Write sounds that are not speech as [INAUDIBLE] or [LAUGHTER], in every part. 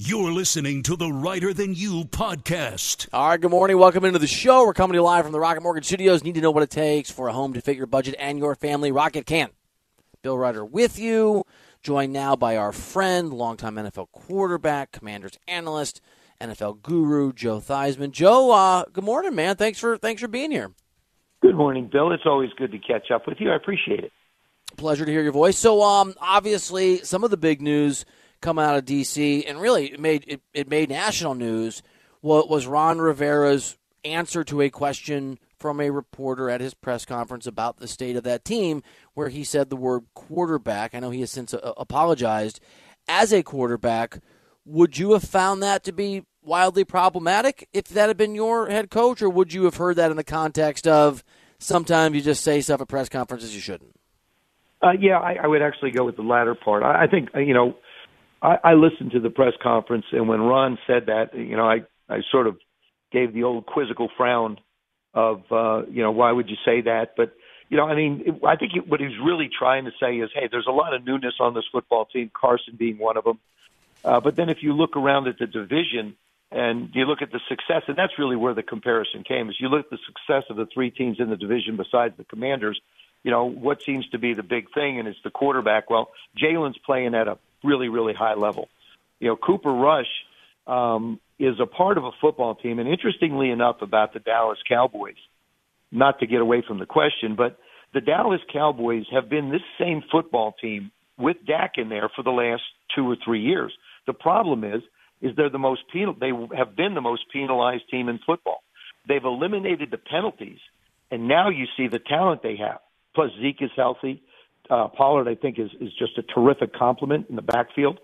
You're listening to the Reiter Than You podcast. All right, good morning. Welcome into the show. We're coming to you live from the Rocket Mortgage Studios. Need to know what it takes for a home to fit your budget and your family. Rocket can. Bill Reiter with you. Joined now by our friend, longtime NFL quarterback, Commanders analyst, NFL guru Joe Theismann. Joe, uh, good morning, man. Thanks for thanks for being here. Good morning, Bill. It's always good to catch up with you. I appreciate it. Pleasure to hear your voice. So, um, obviously, some of the big news coming out of DC, and really it made it, it made national news. What was Ron Rivera's answer to a question from a reporter at his press conference about the state of that team, where he said the word quarterback. I know he has since uh, apologized. As a quarterback, would you have found that to be wildly problematic if that had been your head coach, or would you have heard that in the context of sometimes you just say stuff at press conferences you shouldn't? Uh, yeah, I, I would actually go with the latter part. I, I think uh, you know, I, I listened to the press conference, and when Ron said that, you know, I I sort of gave the old quizzical frown of uh, you know why would you say that? But you know, I mean, it, I think it, what he's really trying to say is, hey, there's a lot of newness on this football team. Carson being one of them. Uh, but then if you look around at the division and you look at the success, and that's really where the comparison came. Is you look at the success of the three teams in the division besides the Commanders. You know what seems to be the big thing, and it's the quarterback. Well, Jalen's playing at a really, really high level. You know, Cooper Rush um, is a part of a football team. And interestingly enough, about the Dallas Cowboys, not to get away from the question, but the Dallas Cowboys have been this same football team with Dak in there for the last two or three years. The problem is, is they're the most penal. They have been the most penalized team in football. They've eliminated the penalties, and now you see the talent they have. Plus Zeke is healthy. Uh, Pollard, I think, is is just a terrific complement in the backfield.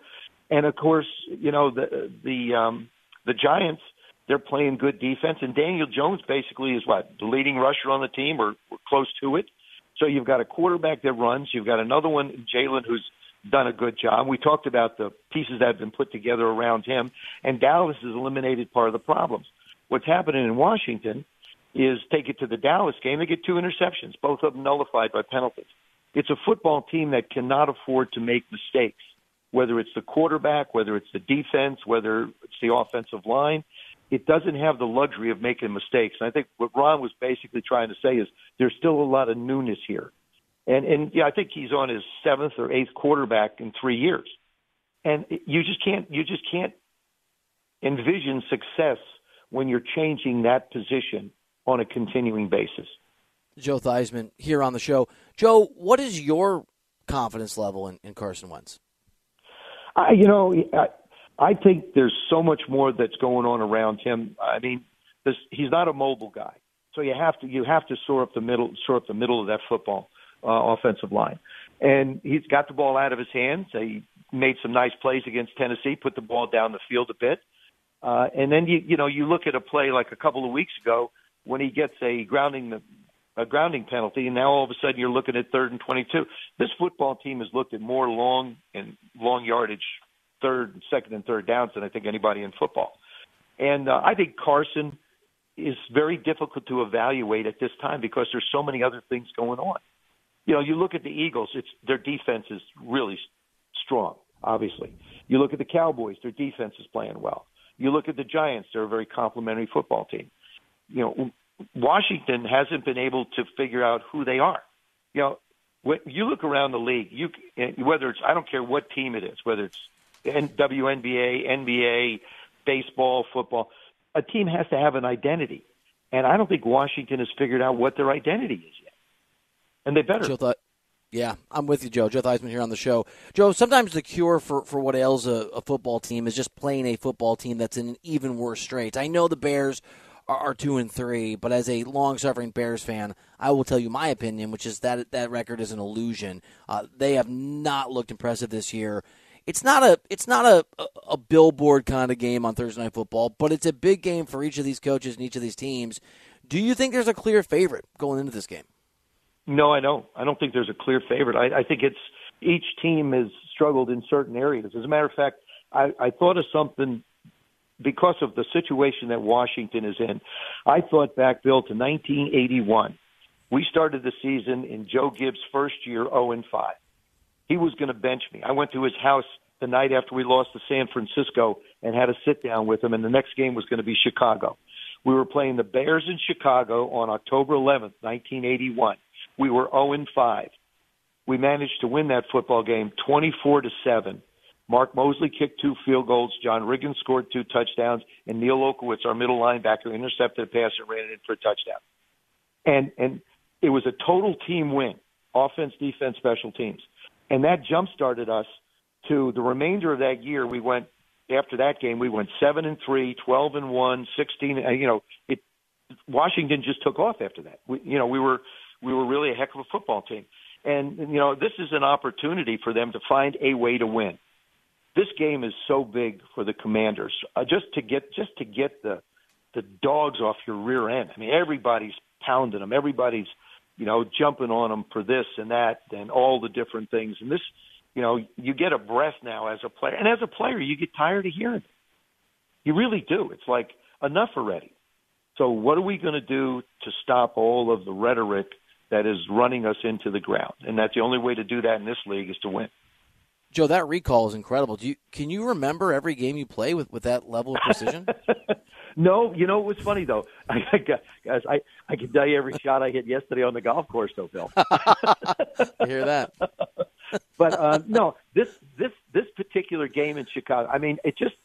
And of course, you know the the um, the Giants. They're playing good defense, and Daniel Jones basically is what the leading rusher on the team, or, or close to it. So you've got a quarterback that runs. You've got another one, Jalen, who's done a good job. We talked about the pieces that have been put together around him, and Dallas has eliminated part of the problems. What's happening in Washington is take it to the Dallas game. They get two interceptions, both of them nullified by penalties. It's a football team that cannot afford to make mistakes whether it's the quarterback, whether it's the defense, whether it's the offensive line. It doesn't have the luxury of making mistakes. And I think what Ron was basically trying to say is there's still a lot of newness here. And and yeah, I think he's on his seventh or eighth quarterback in three years. And you just can't you just can't envision success when you're changing that position on a continuing basis. Joe Theismann here on the show. Joe, what is your confidence level in, in Carson Wentz? I, you know, I, I think there's so much more that's going on around him. I mean, this, he's not a mobile guy, so you have to you have to sort up the middle, sort up the middle of that football uh, offensive line, and he's got the ball out of his hands. He made some nice plays against Tennessee, put the ball down the field a bit, uh, and then you you know you look at a play like a couple of weeks ago when he gets a grounding a grounding penalty, and now all of a sudden you're looking at third and 22. This football team has looked at more long and long yardage third, second, and third downs than I think anybody in football. And uh, I think Carson is very difficult to evaluate at this time because there's so many other things going on. You know, you look at the Eagles; it's their defense is really strong. Obviously, you look at the Cowboys; their defense is playing well. You look at the Giants; they're a very complimentary football team. You know, Washington hasn't been able to figure out who they are. You know, when you look around the league, you eh, whether it's I don't care what team it is, whether it's WNBA, NBA, baseball, football, a team has to have an identity, and I don't think Washington has figured out what their identity is yet, and they better. Joe yeah, I'm with you, Joe. Joe Theismann here on the show. Joe, sometimes the cure for, for what ails a, a football team is just playing a football team that's in an even worse straits. I know the Bears are, two and three. But as a long-suffering Bears fan, I will tell you my opinion, which is that that record is an illusion. Uh, they have not looked impressive this year. it's not a it's not a, a, a billboard kind of game on Thursday Night Football, but it's a big game for each of these coaches and each of these teams. Do you think there's a clear favorite going into this game? No, I don't. I don't think there's a clear favorite. I, I think it's each team has struggled in certain areas. As a matter of fact, I, I thought of something because of the situation that Washington is in. I thought back, Bill, to 1981. We started the season in Joe Gibbs' first year, 0 and 5. He was going to bench me. I went to his house the night after we lost to San Francisco and had a sit down with him, and the next game was going to be Chicago. We were playing the Bears in Chicago on October 11th, 1981. We were 0 and 5. We managed to win that football game 24 to 7. Mark Moseley kicked two field goals. John Riggins scored two touchdowns, and Neal Olkewicz, our middle linebacker, intercepted a pass and ran it in for a touchdown. And and it was a total team win, offense, defense, special teams, and that jump started us to the remainder of that year. We went after that game. We went seven and three, twelve and one, sixteen. Uh, you know, it Washington just took off after that. We, you know, we were we were really a heck of a football team. And you know, this is an opportunity for them to find a way to win. This game is so big for the Commanders. Uh, just to get just to get the the dogs off your rear end. I mean, everybody's pounding them. Everybody's you know jumping on them for this and that and all the different things. And this, you know, you get a breath now as a player, and as a player, you get tired of hearing it. You really do. It's like enough already. So, what are we going to do to stop all of the rhetoric that is running us into the ground. And that's the only way to do that in this league is to win. Joe, that recall is incredible. Do you can you remember every game you play with, with that level of precision? [LAUGHS] no, you know it was funny though. [LAUGHS] I, guys, I I can tell you every shot I hit yesterday on the golf course, though, Phil. [LAUGHS] I hear that. but uh, no, this this this particular game in Chicago. I mean, it just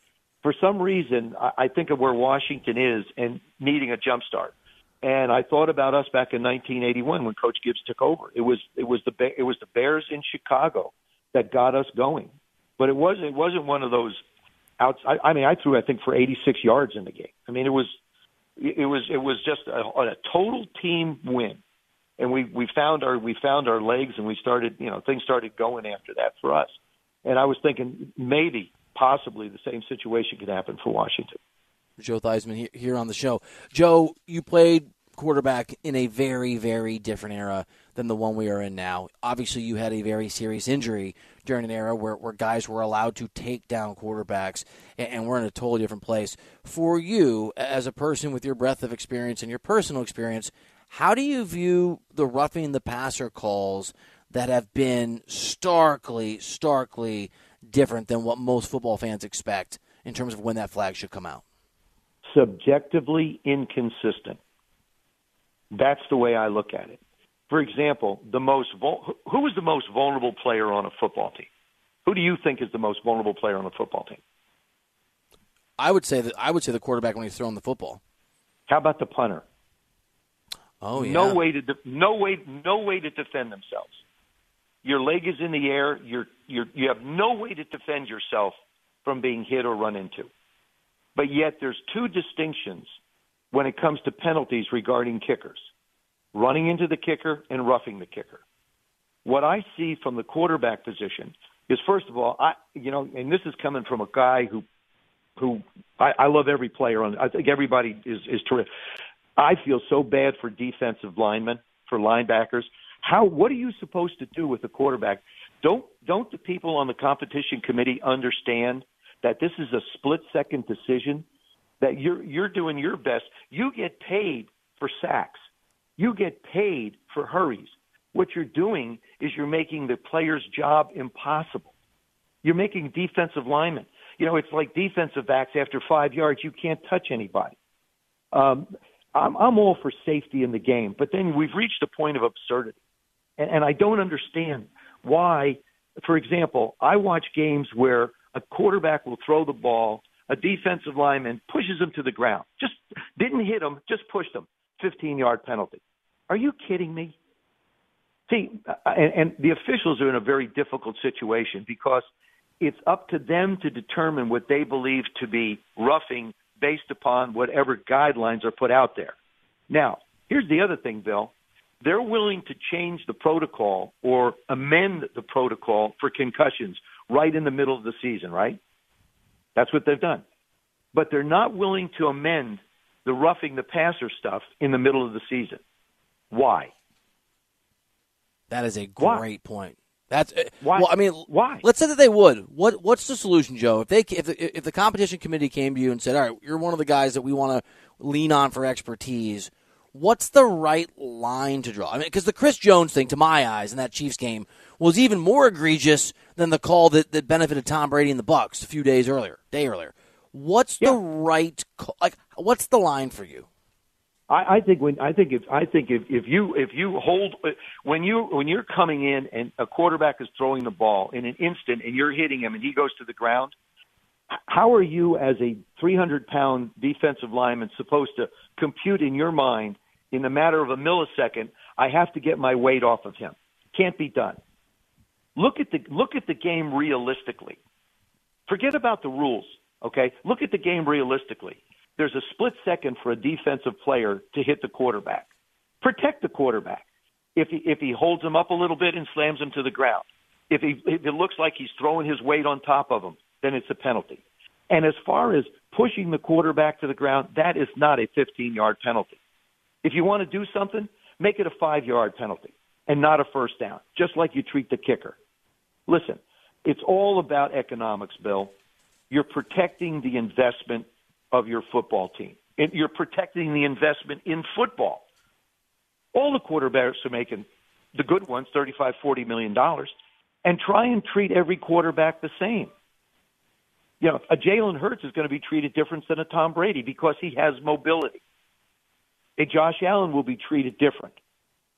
for some reason I, I think of where Washington is and needing a jump start. And I thought about us back in 1981 when Coach Gibbs took over. It was it was the it was the Bears in Chicago that got us going, but it wasn't it wasn't one of those outs. I, I mean, I threw I think for 86 yards in the game. I mean, it was it was it was just a, a total team win, and we we found our we found our legs and we started you know things started going after that for us. And I was thinking maybe possibly the same situation could happen for Washington. Joe Theismann here on the show. Joe, you played quarterback in a very, very different era than the one we are in now. Obviously, you had a very serious injury during an era where, where guys were allowed to take down quarterbacks, and, and we're in a totally different place. For you, as a person with your breadth of experience and your personal experience, how do you view the roughing the passer calls that have been starkly, starkly different than what most football fans expect in terms of when that flag should come out? subjectively inconsistent. That's the way I look at it. For example, the most who is the most vulnerable player on a football team? Who do you think is the most vulnerable player on a football team? I would say that I would say the quarterback when he's throwing the football. How about the punter? Oh yeah. No way to de- no way no way to defend themselves. Your leg is in the air. You're you're you have no way to defend yourself from being hit or run into. But yet there's two distinctions when it comes to penalties regarding kickers running into the kicker and roughing the kicker. What I see from the quarterback position is, first of all, I, you know, and this is coming from a guy who, who I, I love every player on. I think everybody is is terrific. I feel so bad for defensive linemen, for linebackers. How? What are you supposed to do with a quarterback? Don't don't the people on the competition committee understand that this is a split second decision, that you're you're doing your best. You get paid for sacks. You get paid for hurries. What you're doing is you're making the player's job impossible. You're making defensive linemen. You know, it's like defensive backs after five yards, you can't touch anybody. Um, I'm, I'm all for safety in the game, but then we've reached a point of absurdity. And, and I don't understand why, for example, I watch games where a quarterback will throw the ball, a defensive lineman pushes him to the ground. Just didn't hit him, just pushed him. 15 yard penalty. Are you kidding me? See, uh, and, and the officials are in a very difficult situation because it's up to them to determine what they believe to be roughing based upon whatever guidelines are put out there. Now, here's the other thing, Bill. They're willing to change the protocol or amend the protocol for concussions right in the middle of the season, right? That's what they've done. But they're not willing to amend the roughing the passer stuff in the middle of the season. Why? That is a great Why? point. That's uh, Why? well. I mean, Why? Let's say that they would. What What's the solution, Joe? If they if the, if the competition committee came to you and said, "All right, you're one of the guys that we want to lean on for expertise," what's the right line to draw? I mean, because the Chris Jones thing, to my eyes, in that Chiefs game was even more egregious than the call that, that benefited Tom Brady and the Bucs a few days earlier, day earlier. What's Yeah. the right call? like? What's the line for you? I, I think when I think if I think if, if you if you hold when you when you're coming in and a quarterback is throwing the ball in an instant and you're hitting him and he goes to the ground, how are you as a 300 pound defensive lineman supposed to compute in your mind in a matter of a millisecond? I have to get my weight off of him. Can't be done. Look at the look at the game realistically. Forget about the rules. Okay, look at the game realistically there's a split second for a defensive player to hit the quarterback. Protect the quarterback. If he if he holds him up a little bit and slams him to the ground, if he if it looks like he's throwing his weight on top of him, then it's a penalty. And as far as pushing the quarterback to the ground, that is not a 15-yard penalty. If you want to do something, make it a 5-yard penalty and not a first down, just like you treat the kicker. Listen, it's all about economics, Bill. You're protecting the investment of your football team. And you're protecting the investment in football. All the quarterbacks are making the good ones 35 40 million dollars and try and treat every quarterback the same. You know, a Jalen Hurts is going to be treated different than a Tom Brady because he has mobility. A Josh Allen will be treated different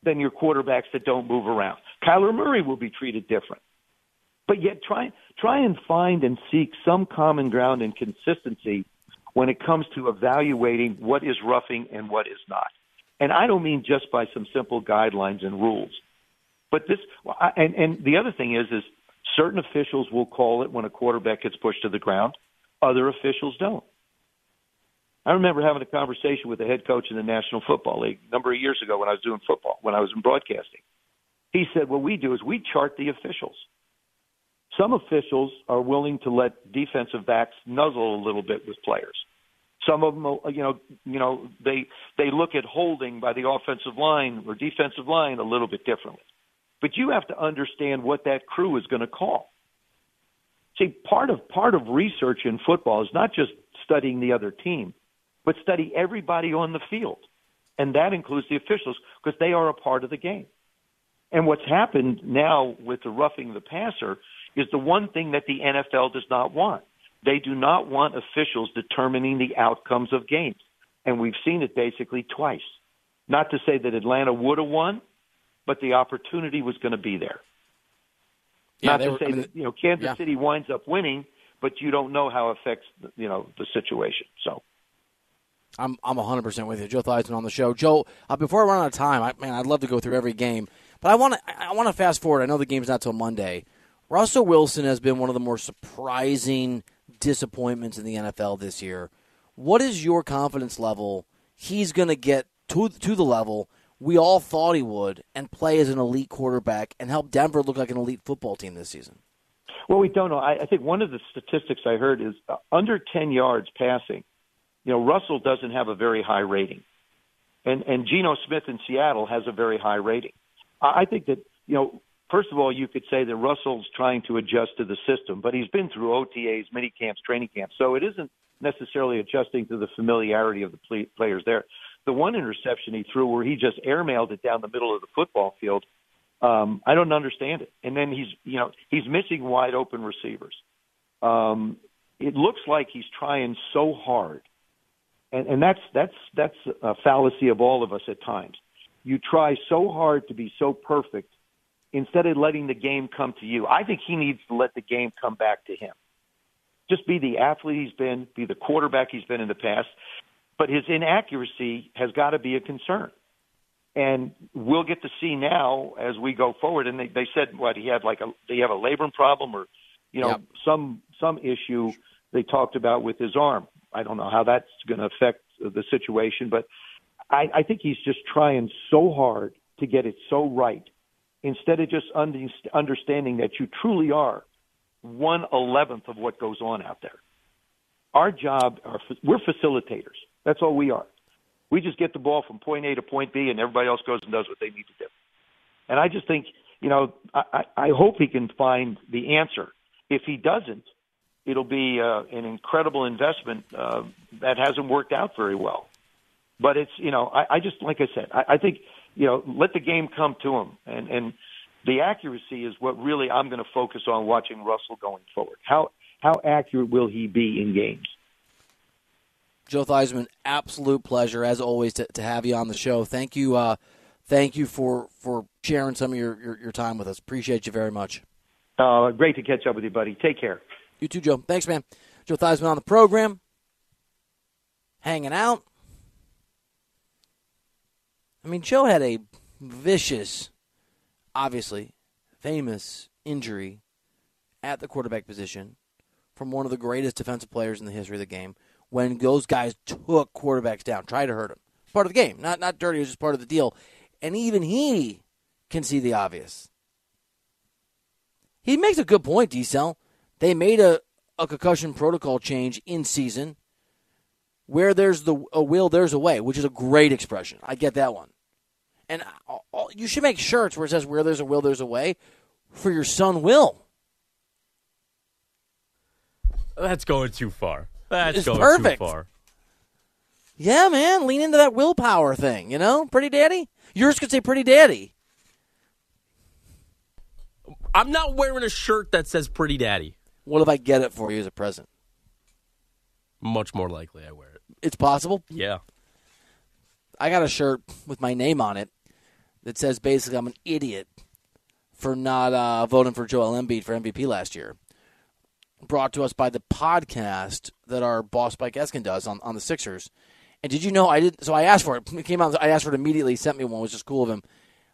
than your quarterbacks that don't move around. Kyler Murray will be treated different. But yet try try and find and seek some common ground and consistency when it comes to evaluating what is roughing and what is not. And I don't mean just by some simple guidelines and rules. But this, and, and the other thing is, is certain officials will call it when a quarterback gets pushed to the ground. Other officials don't. I remember having a conversation with the head coach in the National Football League a number of years ago when I was doing football, when I was in broadcasting. He said, what we do is we chart the officials. Some officials are willing to let defensive backs nuzzle a little bit with players. Some of them, you know, you know, they they look at holding by the offensive line or defensive line a little bit differently. But you have to understand what that crew is going to call. See, part of part of research in football is not just studying the other team, but study everybody on the field, and that includes the officials because they are a part of the game. And what's happened now with the roughing the passer is the one thing that the NFL does not want. They do not want officials determining the outcomes of games. And we've seen it basically twice. Not to say that Atlanta would have won, but the opportunity was going to be there. Yeah, Not to were- say I mean, that you know Kansas yeah. City winds up winning, but you don't know how it affects the- you know the situation. So I'm I'm 100 percent with you. Joe Theismann on the show. Joe, uh, before I run out of time, I, man, I'd love to go through every game, but I want to I want to fast forward. I know the game's not till Monday. Russell Wilson has been one of the more surprising disappointments in the NFL this year. What is your confidence level? He's going to get to to the level we all thought he would and play as an elite quarterback and help Denver look like an elite football team this season. Well, we don't know. I, I think one of the statistics I heard is uh, under 10 yards passing. You know, Russell doesn't have a very high rating, and and Geno Smith in Seattle has a very high rating. I, I think that you know, first of all, you could say that Russell's trying to adjust to the system, but he's been through OTAs, mini camps, training camps, so it isn't necessarily adjusting to the familiarity of the play, players there. The one interception he threw, where he just airmailed it down the middle of the football field, um, I don't understand it. And then he's, you know, he's missing wide open receivers. Um, it looks like he's trying so hard, and, and that's that's that's a fallacy of all of us at times. You try so hard to be so perfect instead of letting the game come to you. I think he needs to let the game come back to him. Just be the athlete he's been, be the quarterback he's been in the past, but his inaccuracy has got to be a concern and we'll get to see now as we go forward. And they, they said what he had like a they have a labrum problem or you know Yep. some some issue they talked about with his arm. I don't know how that's going to affect the situation, but I, I think he's just trying so hard to get it so right instead of just under, understanding that you truly are one eleventh of what goes on out there. Our job, are, we're facilitators. That's all we are. We just get the ball from point A to point B, and everybody else goes and does what they need to do. And I just think, you know, I, I hope he can find the answer. If he doesn't, it'll be uh, an incredible investment uh, that hasn't worked out very well. But it's, you know, I, I just, like I said, I, I think, you know, let the game come to him. And, and the accuracy is what really I'm going to focus on watching Russell going forward. How, how accurate will he be in games? Joe Theismann, absolute pleasure as always to, to have you on the show. Thank you, uh, thank you for, for sharing some of your, your, your, time with us. Appreciate you very much. Uh, great to catch up with you, buddy. Take care. You too, Joe. Thanks, man. Joe Theismann on the program, hanging out. I mean, Joe had a vicious, obviously famous injury at the quarterback position from one of the greatest defensive players in the history of the game when those guys took quarterbacks down, tried to hurt them. Part of the game, not not dirty. It was just part of the deal. And even he can see the obvious. He makes a good point, D They made a, a concussion protocol change in season. Where there's the a will, there's a way, which is a great expression. I get that one. And you should make shirts where it says "Where there's a will, there's a way" for your son Will. That's going too far. That's it's going perfect. too far. Yeah, man, lean into that willpower thing. You know, pretty daddy. Yours could say pretty daddy. I'm not wearing a shirt that says pretty daddy. What if I get it for you as a present? Much more likely I wear it. It's possible. Yeah. I got a shirt with my name on it that says basically I'm an idiot for not uh, voting for Joel Embiid for MVP last year brought to us by the podcast that our boss Mike Eskin does on, on the Sixers. And did you know I did? So I asked for it. It came out. I asked for it immediately. He sent me one, which is cool of him.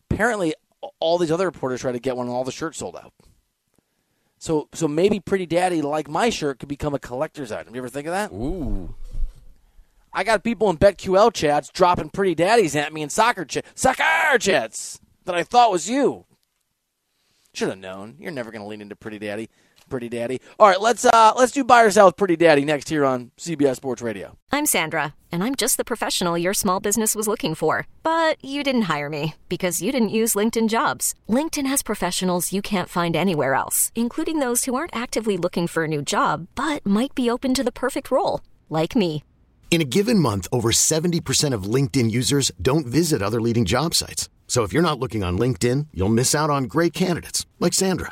Apparently, all these other reporters tried to get one, and all the shirts sold out. So, so maybe Pretty Daddy, like my shirt, could become a collector's item. You ever think of that? Ooh. I got people in BetQL chats dropping Pretty Daddies at me in soccer ch- soccer chats that I thought was you. Should have known. You're never going to lean into Pretty Daddy. Pretty Daddy. All right, let's uh let's do buy or sell with Pretty Daddy next here on CBS Sports Radio. I'm Sandra, and I'm just the professional your small business was looking for, but you didn't hire me because you didn't use LinkedIn Jobs. LinkedIn has professionals you can't find anywhere else, including those who aren't actively looking for a new job but might be open to the perfect role, like me. In a given month, over 70% of LinkedIn users don't visit other leading job sites. So if you're not looking on LinkedIn, you'll miss out on great candidates like Sandra.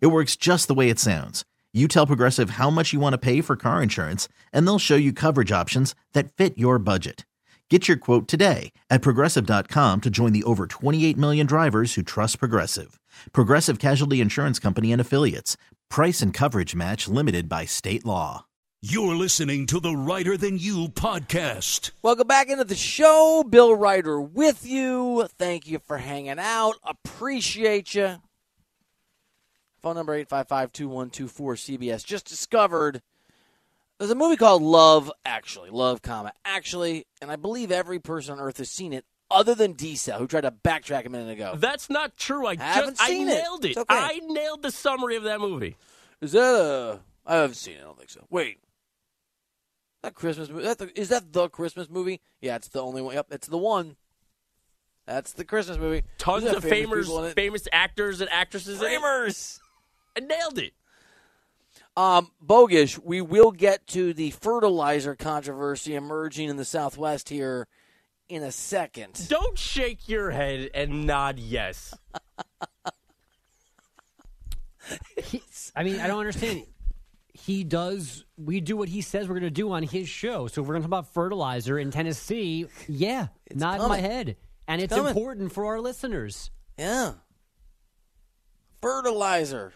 It works just the way it sounds you tell Progressive how much you want to pay for car insurance, and they'll show you coverage options that fit your budget. Get your quote today at progressive.com to join the over 28 million drivers who trust Progressive. Progressive Casualty Insurance Company and Affiliates. Price and coverage match limited by state law. You're listening to the Reiter Than You podcast. Welcome back into the show. Bill Reiter with you. Thank you for hanging out. Appreciate you. Phone number 855-2124-CBS. Just discovered there's a movie called Love Actually. Love, comma, Actually. And I believe every person on earth has seen it other than Diesel, who tried to backtrack a minute ago. That's not true. I Haven't just seen I it. nailed it. It's okay. I nailed the summary of that movie. Is that a? I haven't seen it. I don't think so. Wait, that Christmas movie? That the, is that the Christmas movie? Yeah, it's the only one. Yep, it's the one. That's the Christmas movie. Tons of famous it? famous actors and actresses. in it. Framers. I nailed it. Um, Bogish, we will get to the fertilizer controversy emerging in the Southwest here in a second. Don't shake your head and nod yes. I mean, I don't understand. He does. We do what he says we're going to do on his show. So if we're going to talk about fertilizer in Tennessee, yeah, It's nod my head, and It's it's, important for our listeners. Yeah. Fertilizer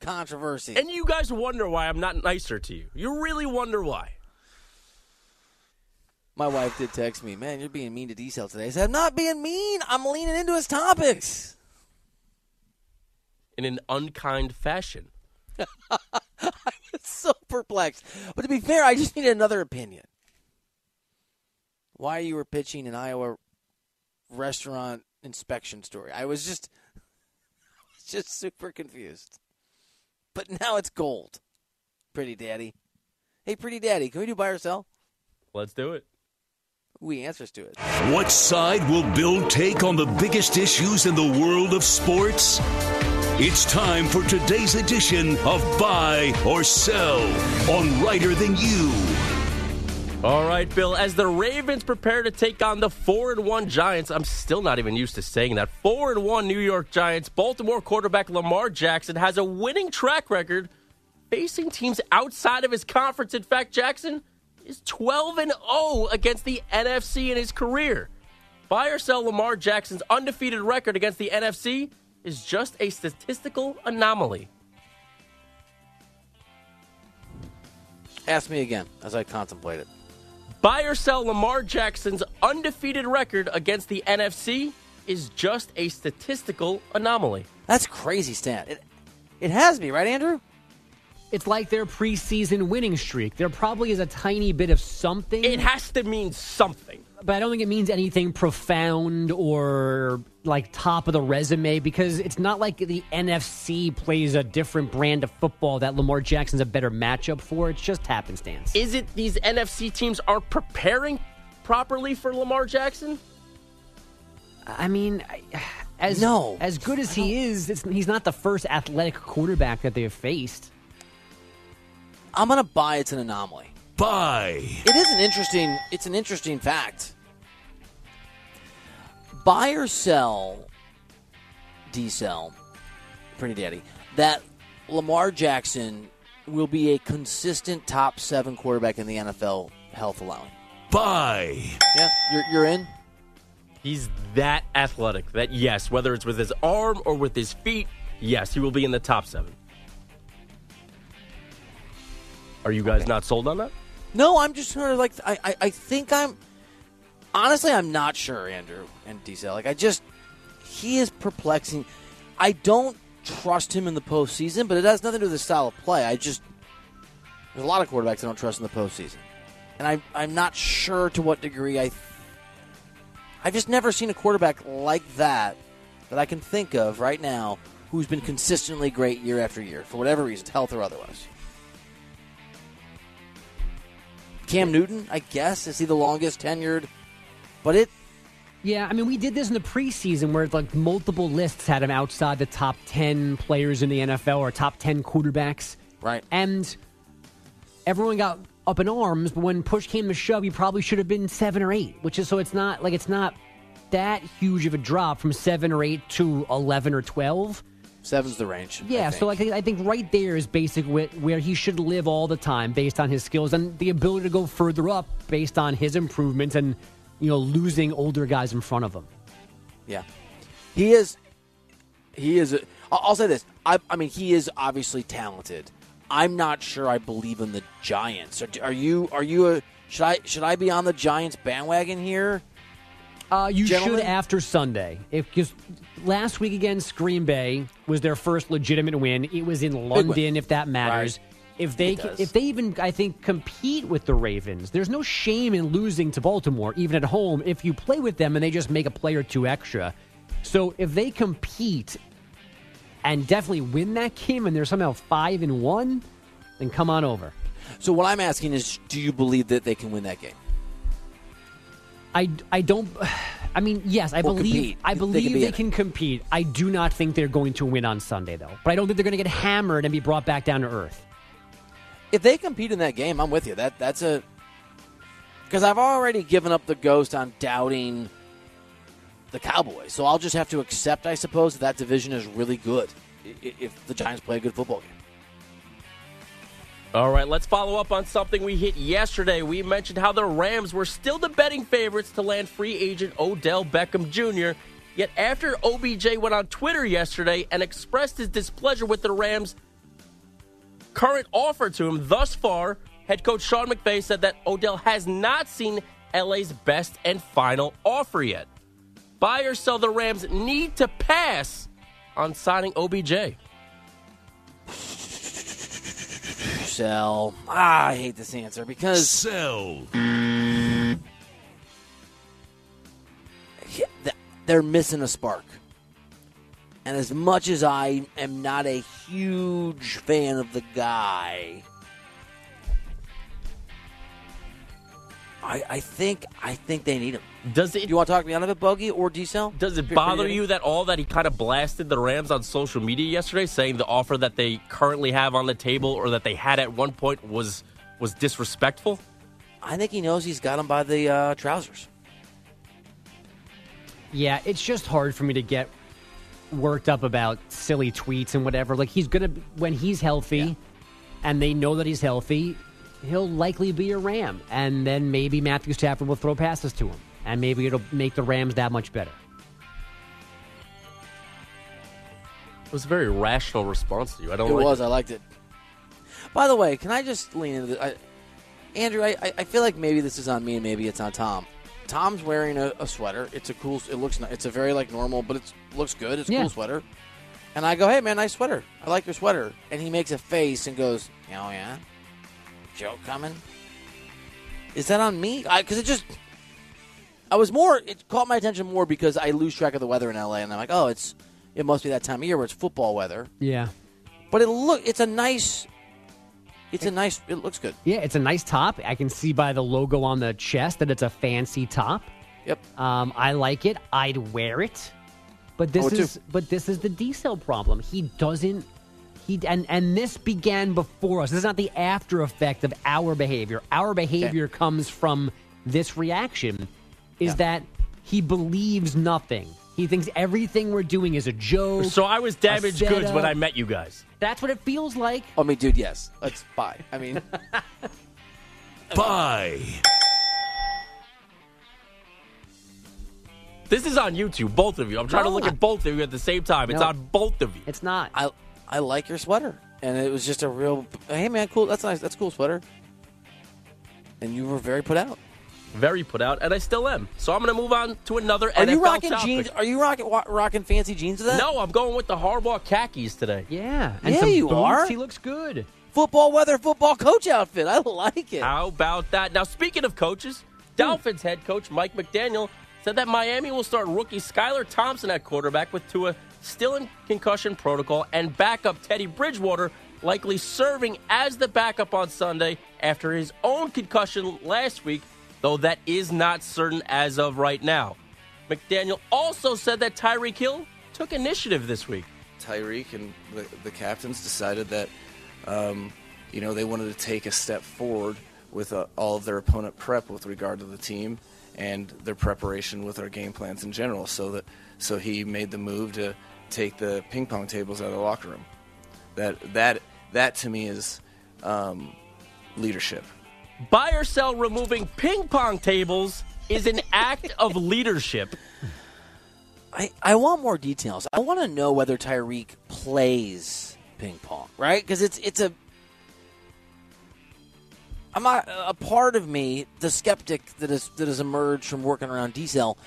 controversy. And you guys wonder why I'm not nicer to you. You really wonder why. My wife did text me, man, you're being mean to Diesel today. I said, I'm not being mean. I'm leaning into his topics. In an unkind fashion. [LAUGHS] It's so perplexed. But to be fair, I just need another opinion. Why you were pitching an Iowa restaurant inspection story. I was just [LAUGHS] just super confused. But [LAUGHS] now it's gold. Pretty daddy. Hey pretty daddy, can we do buy or sell? Let's do it. We answers to it. What side will Bill take on the biggest issues in the world of sports? It's time for today's edition of Buy or Sell on Reiter Than You. All right, Bill. As the Ravens prepare to take on the four and one Giants, I'm still not even used to saying that. Four and one New York Giants. Baltimore quarterback Lamar Jackson has a winning track record facing teams outside of his conference. In fact, Jackson is 12 and 0 against the NFC in his career. Buy or sell Lamar Jackson's undefeated record against the NFC is just a statistical anomaly. Ask me again as I contemplate it. Buy or sell Lamar Jackson's undefeated record against the NFC is just a statistical anomaly. That's crazy Stan. It it has me, right, Andrew? It's like their preseason winning streak. There probably is a tiny bit of something. It has to mean something. But I don't think it means anything profound or like top of the resume because it's not like the NFC plays a different brand of football that Lamar Jackson's a better matchup for. It's just happenstance. Is it these NFC teams aren't preparing properly for Lamar Jackson? I mean, as No. as good as he is, it's, he's not the first athletic quarterback that they've faced. I'm gonna buy it's an anomaly. Buy. It is an interesting. It's an interesting fact. Buy or sell, D sell, pretty daddy. That Lamar Jackson will be a consistent top seven quarterback in the NFL, health allowing. Buy. Yeah, you're, you're in. He's that athletic that, yes, whether it's with his arm or with his feet, yes, he will be in the top seven. Are you guys not sold on that? No, I'm just sort of like I, I, I think I'm honestly I'm not sure, Andrew and Diesel. Like I just he is perplexing. I don't trust him in the postseason, but it has nothing to do with his style of play. I just there's a lot of quarterbacks I don't trust in the postseason, and I I'm not sure to what degree I. I've just never seen a quarterback like that that I can think of right now who's been consistently great year after year for whatever reason, health or otherwise. Cam Newton, I guess, is he the longest tenured? But it Yeah, I mean, we did this in the preseason where like multiple lists had him outside the top 10 players in the NFL or top 10 quarterbacks. Right. And everyone got up in arms, but when push came to shove, he probably should have been seven or eight, which is so it's not like it's not that huge of a drop from seven or eight to 11 or 12. Seven's the range. Yeah, think. so like I think right there is basic where, where he should live all the time based on his skills and the ability to go further up based on his improvements and you know losing older guys in front of him. Yeah, he is. He is. I'll say this. I, I mean, he is obviously talented. I'm not sure I believe in the Giants. Are, are you? Are you a? Should I? Should I be on the Giants bandwagon here? Uh, you Gentlemen? should after Sunday. If because last week against Green Bay was their first legitimate win. It was in London, if that matters. if they can, if they even I think compete with the Ravens, there's no shame in losing to Baltimore even at home if you play with them and they just make a play or two extra. So if they compete and definitely win that game and they're somehow 5 and 1, then come on over. So what I'm asking is, do you believe that they can win that game? I, I don't I mean yes I believe compete. I They can believe be they can compete. I do not think they're going to win on Sunday though. But I don't think they're going to get hammered and be brought back down to earth. If they compete in that game, I'm with you. That that's a because I've already given up the ghost on doubting the Cowboys. So I'll just have to accept, I suppose, that that division is really good if the Giants play a good football game. All right, let's follow up on something we hit yesterday. We mentioned how the Rams were still the betting favorites to land free agent Odell Beckham Jr. Yet after OBJ went on Twitter yesterday and expressed his displeasure with the Rams' current offer to him thus far, head coach Sean McVay said that Odell has not seen LA's best and final offer yet. Buy or sell the Rams need to pass on signing OBJ. Ah, I hate this answer because Sell. They're missing a spark. And as much as I am not a huge fan of the guy, I, I think I think they need him. Does Do it you want to talk me out of it, Bogey or D-Cell? Does it bother you that all that he kind of blasted the Rams on social media yesterday, saying the offer that they currently have on the table or that they had at one point was was disrespectful? I think he knows he's got him by the uh, trousers. Yeah, it's just hard for me to get worked up about silly tweets and whatever. Like he's gonna when he's healthy, and they know that he's healthy, he'll likely be a Ram, and then maybe Matthew Stafford will throw passes to him, and maybe it'll make the Rams that much better. It was a very rational response to you. I don't It like was. I liked it. By the way, can I just lean into this? I, Andrew, I, I- I feel like maybe this is on me and maybe it's on Tom. Tom's wearing a, a sweater. It's a cool. It looks. It's a very like normal, but it looks good. It's a Yeah. cool sweater. And I go, hey man, nice sweater. I like your sweater. And he makes a face and goes, oh yeah, joke coming. Is that on me? Because it just. I was more. It caught my attention more because I lose track of the weather in LA, and I'm like, oh, it's. It must be that time of year where it's football weather. Yeah, But it look. It's a nice. It's a nice. It looks good. yeah, it's a nice top. I can see by the logo on the chest that it's a fancy top. Yep. Um, I like it. I'd wear it. But this I would too. is but this is the D cell problem. He doesn't he and and this began before us. This is not the after effect of our behavior. Our behavior comes from this reaction is Yeah. that he believes nothing. He thinks everything we're doing is a joke. So I was damaged goods when. I met you guys. That's what it feels like. Oh, I mean, [LAUGHS] dude, yes. Let's buy. I mean, Buy. This is on YouTube, both of you. I'm trying to look I- at both of you at the same time. It's No. on both of you. It's not. I I like your sweater, and it was just a real. Hey, man, cool. That's nice. That's a cool sweater. And you were very put out. Very put out, and I still am. So I'm going to move on to another Are NFL you rocking topic. jeans? Are you rocking wa- rocking fancy jeans today? No, I'm going with the Harbaugh khakis today. yeah. And Yeah, some you boots. are. He looks good. Football weather, football coach outfit. I like it. How about that? Now, speaking of coaches, Dolphins head coach Mike McDaniel said that Miami will start rookie Skylar Thompson at quarterback with Tua still in concussion protocol and backup Teddy Bridgewater likely serving as the backup on Sunday after his own concussion last week, though that is not certain as of right now. McDaniel also said that Tyreek Hill took initiative this week. Tyreek and the, the captains decided that, um, you know, they wanted to take a step forward with uh, all of their opponent prep with regard to the team and their preparation with our game plans in general. So that so he made the move to take the ping pong tables out of the locker room. That that that to me is um, leadership. Buy or sell removing ping pong tables is an act of leadership. I, I want more details. I want to know whether Tyreek plays ping pong, right? Because it's it's a. I'm not a part of me, the skeptic that has that has emerged from working around D-Cell,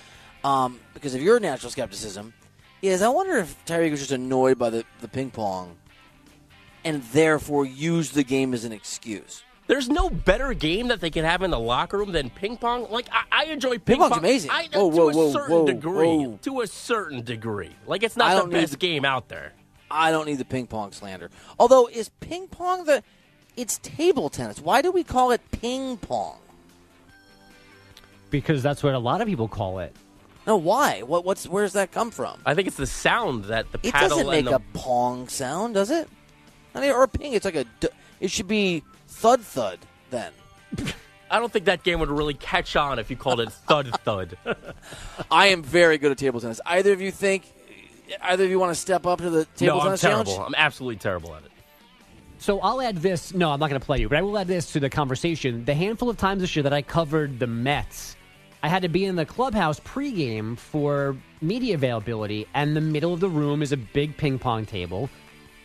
um, because of your natural skepticism, is I wonder if Tyreek was just annoyed by the, the ping pong and therefore used the game as an excuse. There's no better game that they can have in the locker room than ping pong. Like I, I enjoy ping, Ping pong's pong. amazing. I, Whoa, to whoa, a whoa, certain whoa, degree. whoa. To a certain degree. Like it's not the best the- game out there. I don't need the ping pong slander. Although is ping pong the it's table tennis. Why do we call it ping pong? Because that's what a lot of people call it. No, why? What what's where's that come from? I think it's the sound that the It paddle It doesn't make and the a pong sound, does it? I mean, or a ping. It's like a. d- It should be thud thud then. [LAUGHS] I don't think that game would really catch on if you called it [LAUGHS] thud thud. I am very good at table tennis. Either of you think? Either of you want to step up to the table no, I'm tennis terrible. challenge? I'm absolutely terrible at it. So I'll add this. No, I'm not going to play you, but I will add this to the conversation. The handful of times this year that I covered the Mets, I had to be in the clubhouse pregame for media availability, and the middle of the room is a big ping pong table,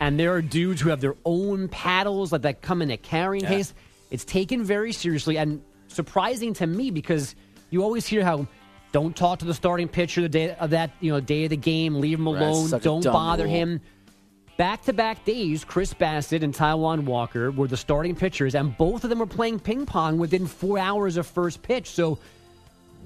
and there are dudes who have their own paddles like that come in a carrying Yeah. case. It's taken very seriously and surprising to me because you always hear how. Don't talk to the starting pitcher the day of that you know day of the game. Leave him alone. Don't bother rule. him. Back to back days, Chris Bassitt and Taijuan Walker were the starting pitchers, and both of them were playing ping pong within four hours of first pitch. So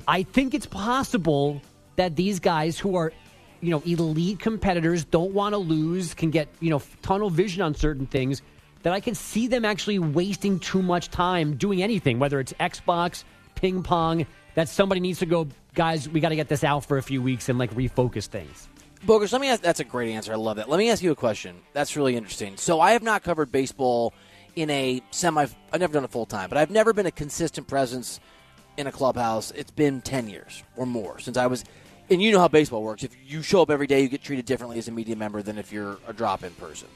I think it's possible that these guys who are, you know, elite competitors, don't want to lose, can get, you know, tunnel vision on certain things, that I can see them actually wasting too much time doing anything, whether it's Xbox, ping pong, that somebody needs to go, guys, we got to get this out for a few weeks and like refocus things. Bogus, let me ask. That's a great answer. I love that. Let me ask you a question. That's really interesting. So I have not covered baseball in a semi. I've never done it full time, but I've never been a consistent presence in a clubhouse. It's been ten years or more since I was. And you know how baseball works. If you show up every day, you get treated differently as a media member than if you're a drop-in person.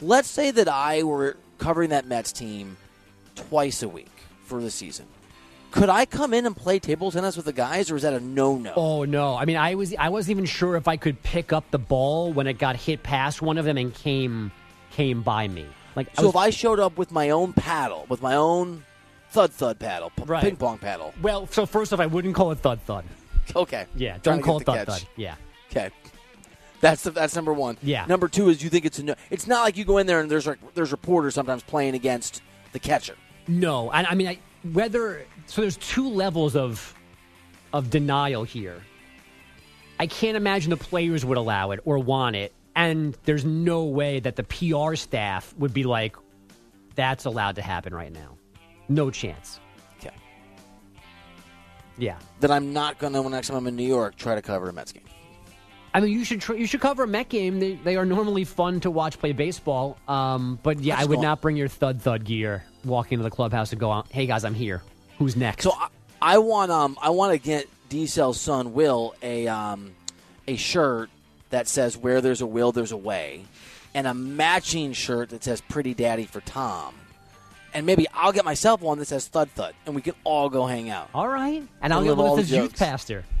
Let's say that I were covering that Mets team twice a week for the season. Could I come in and play table tennis with the guys, or is that a no-no? Oh no! I mean, I was I wasn't even sure if I could pick up the ball when it got hit past one of them and came came by me. Like I So was, if I showed up with my own paddle, with my own thud thud paddle, p- Right. ping pong paddle. well, so first off, I wouldn't call it thud thud. Okay. Yeah, don't call it thud catch. thud. Yeah. Okay. That's the, that's number one. Yeah. Number two is you think it's a no. It's not like you go in there and there's like, there's reporters sometimes playing against the catcher. No, and I mean, I, whether so, there's two levels of of denial here. I can't imagine the players would allow it or want it, and there's no way that the PR staff would be like, "That's allowed to happen right now." No chance. Okay. Yeah. Then I'm not gonna when next time I'm in New York try to cover a Mets game. I mean, you should tr- you should cover a Met game. They, they are normally fun to watch play baseball. Um, but yeah, I would don't- bring your thud thud gear, walk into the clubhouse and go, out, "Hey guys, I'm here. Who's next?" So I, I want um I want to get D Cell's son Will a um a shirt that says where there's a will there's a way, and a matching shirt that says Pretty Daddy for Tom, and maybe I'll get myself one that says Thud Thud, and we can all go hang out. all right, and I'll And get one that the says youth pastor. [LAUGHS]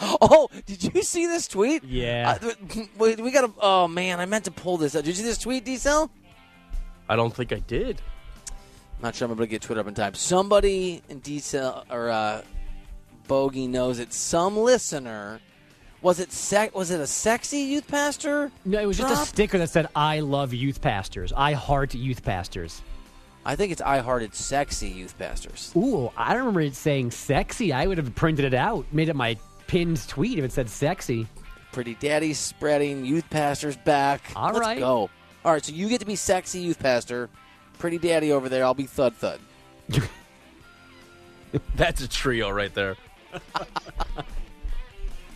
Oh, did you see this tweet? Yeah. Uh, we, we got to. Oh man, I meant to pull this. up. Did you see this tweet, D Cell? I don't think I did. Not sure I'm able to get Twitter up in time. Somebody in detail or uh, Bogey knows it. Some listener was it sec- was it a sexy youth pastor? No, it was just a sticker that said "I love youth pastors. I heart youth pastors." I think it's I hearted sexy youth pastors. Ooh, I remember it saying "sexy." I would have printed it out, made it my pinned tweet if it said "sexy." Pretty daddy spreading youth pastors back. All Let's right. go. All right, so you get to be sexy youth pastor. Pretty daddy over there. I'll be thud thud. [LAUGHS] That's a trio right there. [LAUGHS]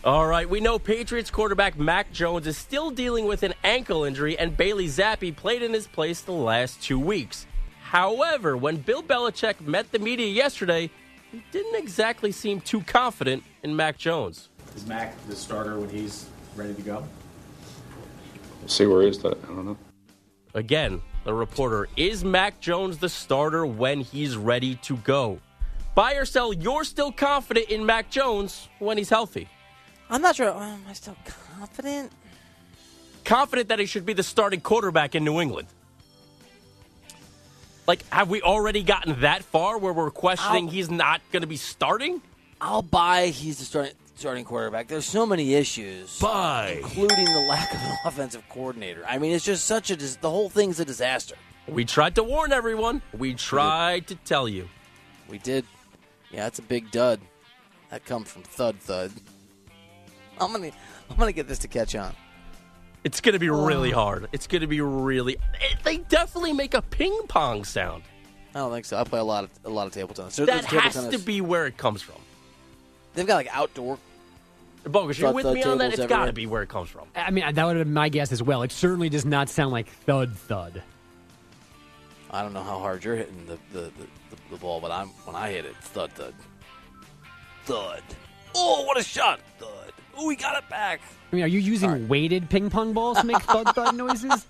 All right, we know Patriots quarterback Mac Jones is still dealing with an ankle injury, and Bailey Zappe played in his place the last two weeks. However, when Bill Belichick met the media yesterday, he didn't exactly seem too confident in Mac Jones. Is Mac the starter when he's ready to go? See where he is. That I don't know. Again, the reporter is Mac Jones the starter when he's ready to go? Buy or sell, you're still confident in Mac Jones when he's healthy. I'm not sure. Um, am I still confident? confident that he should be the starting quarterback in New England? Like, have we already gotten that far where we're questioning I'll- he's not going to be starting? I'll buy he's the starting. starting quarterback. There's so many issues, Bye. including the lack of an [LAUGHS] offensive coordinator. I mean, it's just such a the whole thing's a disaster. We tried to warn everyone. We tried to tell you. We did. Yeah, that's a big dud. That comes from Thud Thud. I'm gonna I'm gonna get this to catch on. It's going to be really hard. It's going to be really. it- they definitely make a ping pong sound. I don't think so. I play a lot of a lot of table tennis. There- That table has tennis- to be where it comes from. They've got like outdoor. Bogus, you're with me on that? It's got to be where it comes from. I mean, that would have been my guess as well. It certainly does not sound like thud thud. I don't know how hard you're hitting the the, the, the, the ball, but I'm when I hit it, thud thud, thud. Oh, what a shot! Thud. Oh, we got it back. I mean, are you using weighted ping pong balls to make [LAUGHS] thud thud noises?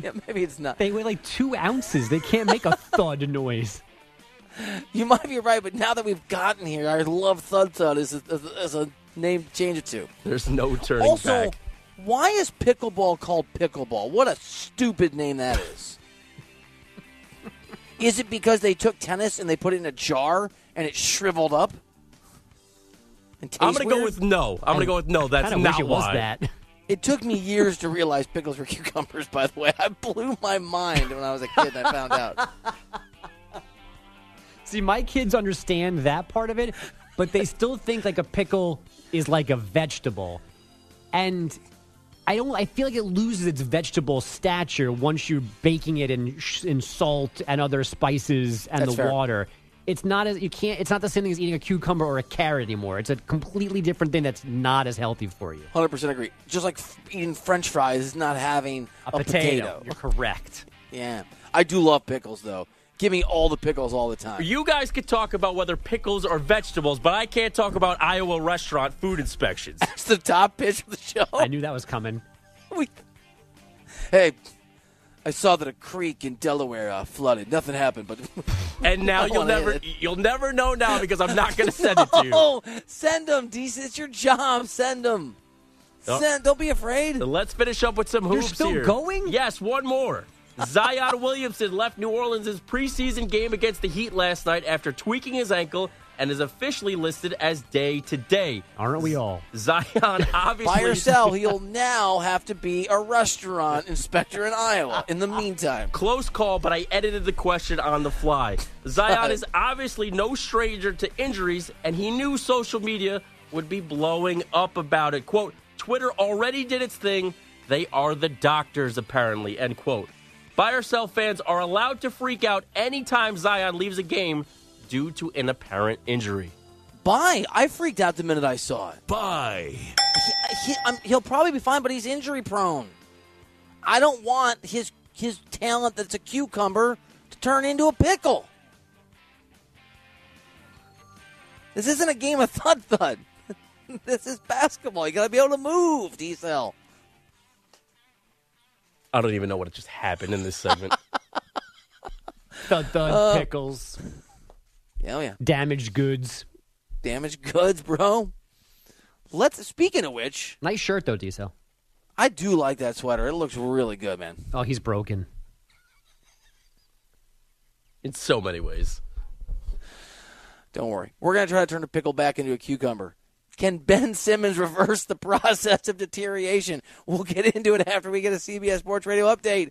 Yeah, maybe it's not. They weigh like two ounces. They can't make a [LAUGHS] thud noise. You might be right, but now that we've gotten here, I love thud thud as a, as a, name change it to. There's no turning Also, back. why is pickleball called pickleball? What a stupid name that is. is it because they took tennis and they put it in a jar and it shriveled up? And I'm going to go with no. I'm going to go with no. That's Kinda not wish it was why. that. It took me years to realize pickles were [LAUGHS] cucumbers, by the way. I blew my mind when I was a kid and I found out. [LAUGHS] See, my kids understand that part of it, but they still think like a pickle is like a vegetable. And I don't I feel like it loses its vegetable stature once you're baking it in in salt and other spices and That's the fair. water. It's not as you can't it's not the same thing as eating a cucumber or a carrot anymore. It's a completely different thing that's not as healthy for you. 100% agree. Just like f- eating french fries is not having a, potato. You're correct. Yeah. I do love pickles, though. Give me all the pickles all the time. You guys could talk about whether pickles are vegetables, but I can't talk about Iowa restaurant food inspections. [LAUGHS] That's the top pitch of the show. I knew that was coming. We- hey, I saw that a creek in Delaware uh, flooded. Nothing happened, but [LAUGHS] And now [LAUGHS] you'll never it. you'll never know now because I'm not going to send it to you. [LAUGHS] Oh, send them, DC. It's your job. Send them. Oh. Send. Don't be afraid. Let's finish up with some hoops You're still here. going? Yes, one more. Zion Williamson left New Orleans' preseason game against the Heat last night after tweaking his ankle and is officially listed as day to day. Aren't we all? Zion [LAUGHS] obviously Buy or sell, [LAUGHS] he'll now have to be a restaurant inspector in Iowa. In the meantime, Close call, but I edited the question on the fly. Zion is obviously no stranger to injuries, and he knew social media would be blowing up about it. Quote, Twitter already did its thing. They are the doctors, apparently, end quote. Buy or sell fans are allowed to freak out anytime Zion leaves a game due to an apparent injury. Bye. I freaked out the minute I saw it. Bye. He, he, um, he'll probably be fine, but he's injury prone. I don't want his his talent that's a cucumber to turn into a pickle. This isn't a game of thud thud. [LAUGHS] this is basketball. You got to be able to move, D cell. I don't even know what just happened in this segment. [LAUGHS] Thud thud Uh, pickles, Yeah, oh yeah. damaged goods. Damaged goods, bro. Let's. Speaking of which, Nice shirt though, Diesel. I do like that sweater. It looks really good, man. Oh, he's broken. in so many ways. Don't worry. We're going to try to turn a pickle back into a cucumber. Can Ben Simmons reverse the [LAUGHS] process of deterioration? We'll get into it after we get a CBS Sports Radio update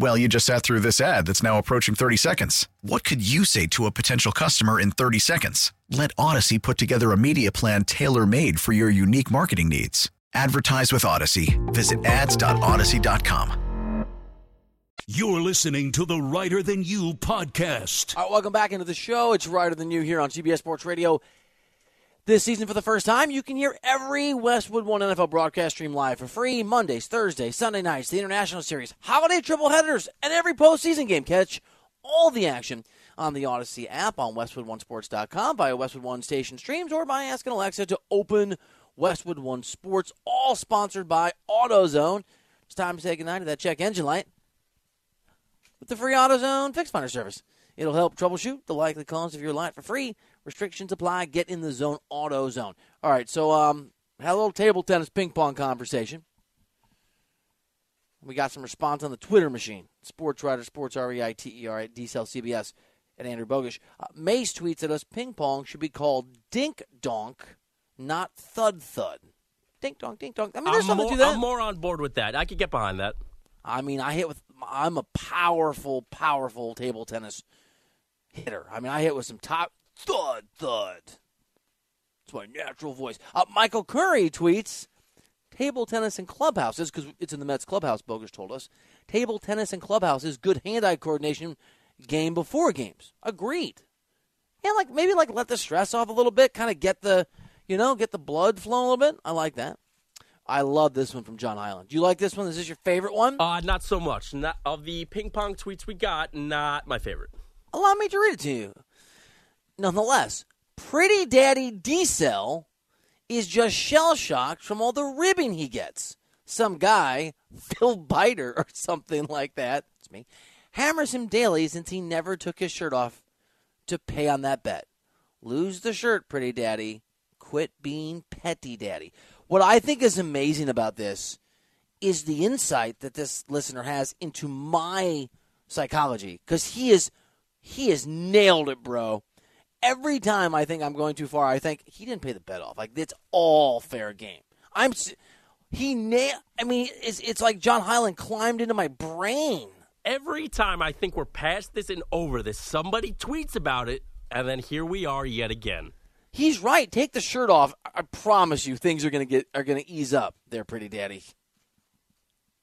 Well, you just sat through this ad that's now approaching 30 seconds. What could you say to a potential customer in 30 seconds? Let Audacy put together a media plan tailor made for your unique marketing needs. Advertise with Audacy. Visit ads.audacy.com. You're listening to the Reiter Than You podcast. All right, welcome back into the show. It's Reiter Than You here on CBS Sports Radio. This season, for the first time, you can hear every Westwood One NFL broadcast stream live for free Mondays, Thursdays, Sunday nights, the International Series, holiday triple headers, and every postseason game. Catch all the action on the Audacy app on WestwoodOneSports.com via Westwood One station streams or by asking Alexa to open Westwood One Sports, all sponsored by AutoZone. It's time to say goodnight to that check engine light with the free AutoZone Fix Finder service. It'll help troubleshoot the likely cause of your light for free. Restrictions apply. Get in the zone, Auto zone. All right, so um, had a little table tennis ping pong conversation. We got some response on the Twitter machine. Sports Reiter, Sports R E I T E R at DCL CBS and Andrew Bogusch. Uh, Mace tweets at us ping pong should be called dink donk, not thud thud. Dink donk, dink donk. I mean, there's I'm something more, to that. I'm more on board with that. I could get behind that. I mean, I hit with. I'm a powerful, powerful table tennis hitter. I mean, I hit with some top thud thud. It's my natural voice. Uh, Michael Curry tweets: Table tennis and clubhouses, because it's in the Mets clubhouse. Bogus told us. Table tennis and clubhouses, good hand-eye coordination, game before games. Agreed. Yeah, like maybe like let the stress off a little bit, kind of get the, you know, get the blood flowing a little bit. I like that. I love this one from John Island. Do you like this one? Is this your favorite one? Uh, not so much. Not of the ping pong tweets we got, not my favorite. Allow me to read it to you. Nonetheless, Pretty Daddy D-Cell is just shell shocked from all the ribbing he gets. Some guy, [LAUGHS] Phil Biter or something like that, it's me, hammers him daily since he never took his shirt off to pay on that bet. Lose the shirt, Pretty Daddy. Quit being Petty Daddy. What I think is amazing about this is the insight that this listener has into my psychology because he is he has nailed it, bro. Every time I think I'm going too far, I think he didn't pay the bet off. Like it's all fair game. I'm he nail. I mean, it's it's like John Hyland climbed into my brain. Every time I think we're past this and over this, somebody tweets about it, and then here we are yet again. He's right. Take the shirt off. I promise you, things are gonna get are gonna ease up. There, pretty daddy.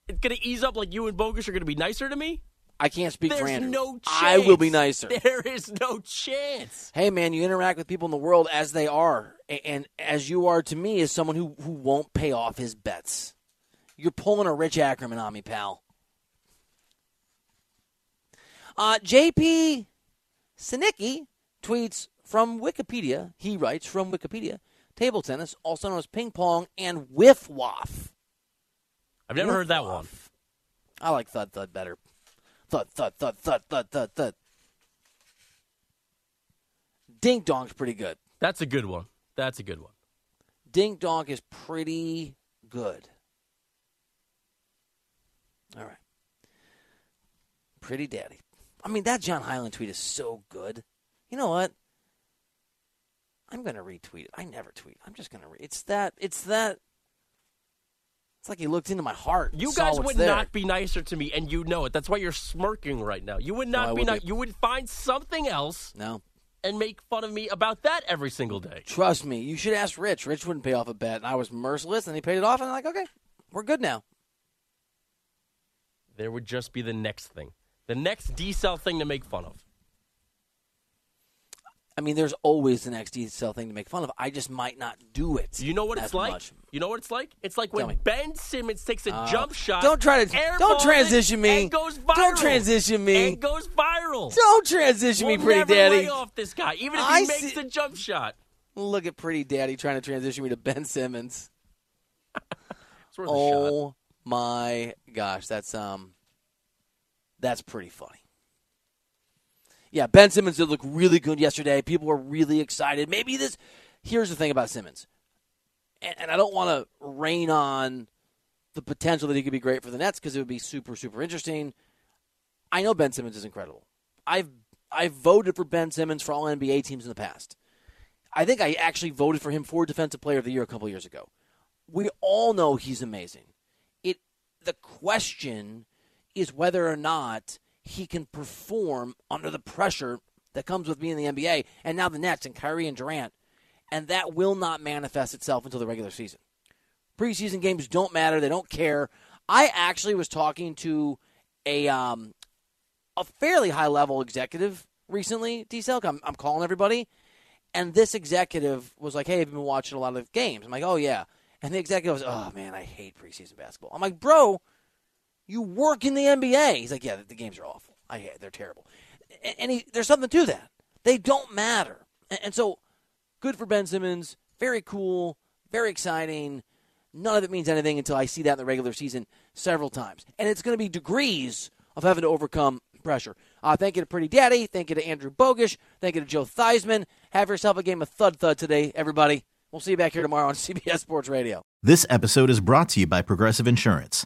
It's gonna ease up like you and Bogus are gonna be nicer to me. I can't speak There's for Andrew. no chance. I will be nicer. There is no chance. Hey, man, you interact with people in the world as they are, and as you are to me, as someone who who won't pay off his bets. You're pulling a Rich Ackerman on me, pal. Uh, JP Sinicki tweets from Wikipedia. He writes from Wikipedia: table tennis, also known as ping pong and whiff waff. I've never heard that one. I like thud thud better. Thud thud thud thud thud thud thud. Dink donk's pretty good. That's a good one. That's a good one. Dink donk is pretty good. All right. Pretty daddy. I mean, that John Highland tweet is so good. You know what? I'm going to retweet it. I never tweet. I'm just going to read. It's that. It's that. It's like he looked into my heart. You guys would there. not be nicer to me, and you know it. That's why you're smirking right now. You would No, not be would nice. You would find something else No. and make fun of me about that every single day. Trust me. You should ask Rich. Rich wouldn't pay off a bet, and I was merciless, and he paid it off, and I'm like, okay, we're good now. There would just be the next thing, the next D cell thing to make fun of. I mean, there's always an D-cell thing to make fun of. I just might not do it. You know what it's like? much. You know what it's like? It's like Tell when me. Ben Simmons takes a Oh. jump shot. Don't try to- don't transition me. Goes viral. Don't transition me. And goes viral. Don't transition we'll me, pretty daddy. lay off this guy, even if he I makes see- the jump shot. Look at pretty daddy trying to transition me to Ben Simmons. [LAUGHS] It's worth a shot. Oh my gosh, that's um, that's pretty funny. Yeah, Ben Simmons did look really good yesterday. People were really excited. Maybe this. Here's the thing about Simmons, and, and I don't want to rain on the potential that he could be great for the Nets because it would be super super interesting. I know Ben Simmons is incredible. I've I've voted for Ben Simmons for all NBA teams in the past. I think I actually voted for him for Defensive Player of the Year a couple years ago. We all know he's amazing. It the question is whether or not he can perform under the pressure that comes with being in the NBA and now the Nets and Kyrie and Durant. And that will not manifest itself until the regular season. Preseason games don't matter. They don't care. I actually was talking to a um, a fairly high level executive recently, D. I'm, I'm calling everybody. And this executive was like, hey, I've been watching a lot of games? I'm like, oh, yeah. And the executive was, oh, man, I hate preseason basketball. I'm like, bro, you work in the NBA. He's like, yeah, the, games are awful. I They're terrible. And, he, there's something to that. They don't matter. And, and so, good for Ben Simmons. Very cool. Very exciting. None of it means anything until I see that in the regular season several times. And it's going to be degrees of having to overcome pressure. Uh, thank you to Pretty Daddy. Thank you to Andrew Bogusch. Thank you to Joe Theismann. Have yourself a game of Thud Thud today, everybody. We'll see you back here tomorrow on [LAUGHS] CBS Sports Radio. This episode is brought to you by Progressive Insurance.